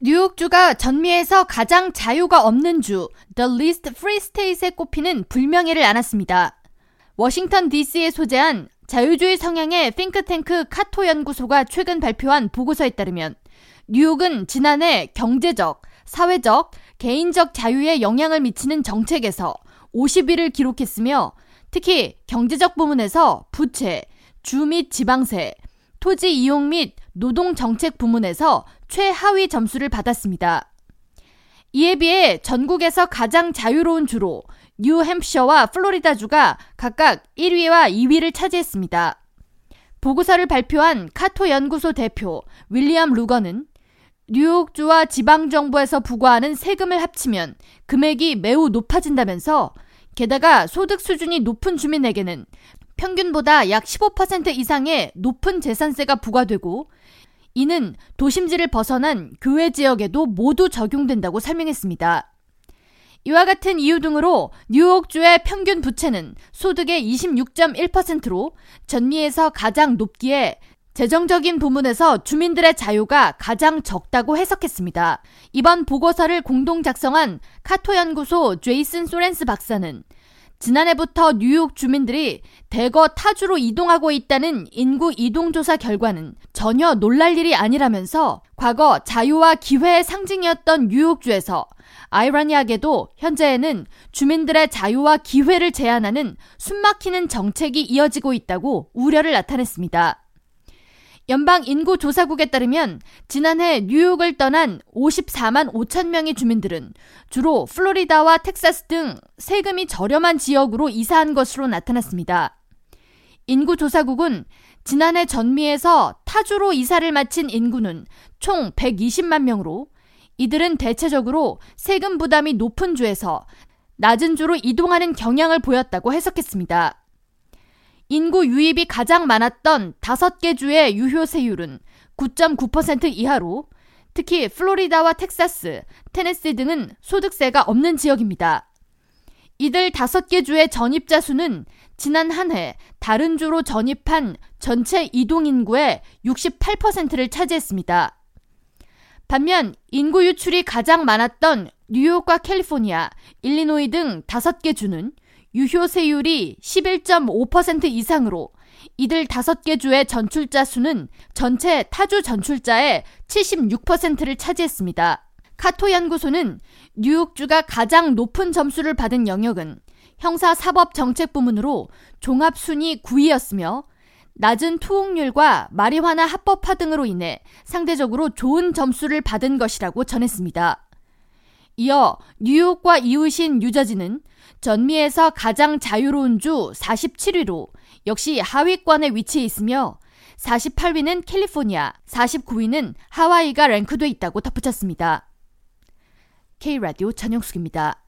뉴욕주가 전미에서 가장 자유가 없는 주, The Least Free State에 꼽히는 불명예를 안았습니다. 워싱턴 DC에 소재한 자유주의 성향의 핑크탱크 카토 연구소가 최근 발표한 보고서에 따르면 뉴욕은 지난해 경제적, 사회적, 개인적 자유에 영향을 미치는 정책에서 50위를 기록했으며 특히 경제적 부문에서 부채, 주 및 지방세, 토지 이용 및 노동 정책 부문에서 최하위 점수를 받았습니다. 이에 비해 전국에서 가장 자유로운 주로 뉴햄셔와 플로리다주가 각각 1위와 2위를 차지했습니다. 보고서를 발표한 카토 연구소 대표 윌리엄 루거는 뉴욕주와 지방정부에서 부과하는 세금을 합치면 금액이 매우 높아진다면서 게다가 소득 수준이 높은 주민에게는 평균보다 약 15% 이상의 높은 재산세가 부과되고 이는 도심지를 벗어난 교외 지역에도 모두 적용된다고 설명했습니다. 이와 같은 이유 등으로 뉴욕주의 평균 부채는 소득의 26.1%로 전미에서 가장 높기에 재정적인 부문에서 주민들의 자유가 가장 적다고 해석했습니다. 이번 보고서를 공동 작성한 카토 연구소 제이슨 소렌스 박사는 지난해부터 뉴욕 주민들이 대거 타주로 이동하고 있다는 인구 이동 조사 결과는 전혀 놀랄 일이 아니라면서 과거 자유와 기회의 상징이었던 뉴욕주에서 아이러니하게도 현재에는 주민들의 자유와 기회를 제한하는 숨막히는 정책이 이어지고 있다고 우려를 나타냈습니다. 연방 인구 조사국에 따르면 지난해 뉴욕을 떠난 54만 5천 명의 주민들은 주로 플로리다와 텍사스 등 세금이 저렴한 지역으로 이사한 것으로 나타났습니다. 인구 조사국은 지난해 전미에서 타주로 이사를 마친 인구는 총 120만 명으로 이들은 대체적으로 세금 부담이 높은 주에서 낮은 주로 이동하는 경향을 보였다고 해석했습니다. 인구 유입이 가장 많았던 다섯 개 주의 유효 세율은 9.9% 이하로 특히 플로리다와 텍사스, 테네시 등은 소득세가 없는 지역입니다. 이들 다섯 개 주의 전입자 수는 지난 한 해 다른 주로 전입한 전체 이동 인구의 68%를 차지했습니다. 반면 인구 유출이 가장 많았던 뉴욕과 캘리포니아, 일리노이 등 다섯 개 주는 유효세율이 11.5% 이상으로 이들 다섯 개 주의 전출자 수는 전체 타주 전출자의 76%를 차지했습니다. 카토 연구소는 뉴욕주가 가장 높은 점수를 받은 영역은 형사사법정책 부문으로 종합순위 9위였으며 낮은 투옥률과 마리화나 합법화 등으로 인해 상대적으로 좋은 점수를 받은 것이라고 전했습니다. 이어 뉴욕과 이웃인 뉴저지는 전미에서 가장 자유로운 주 47위로 역시 하위권에 위치해 있으며 48위는 캘리포니아, 49위는 하와이가 랭크돼 있다고 덧붙였습니다. K라디오 전영숙입니다.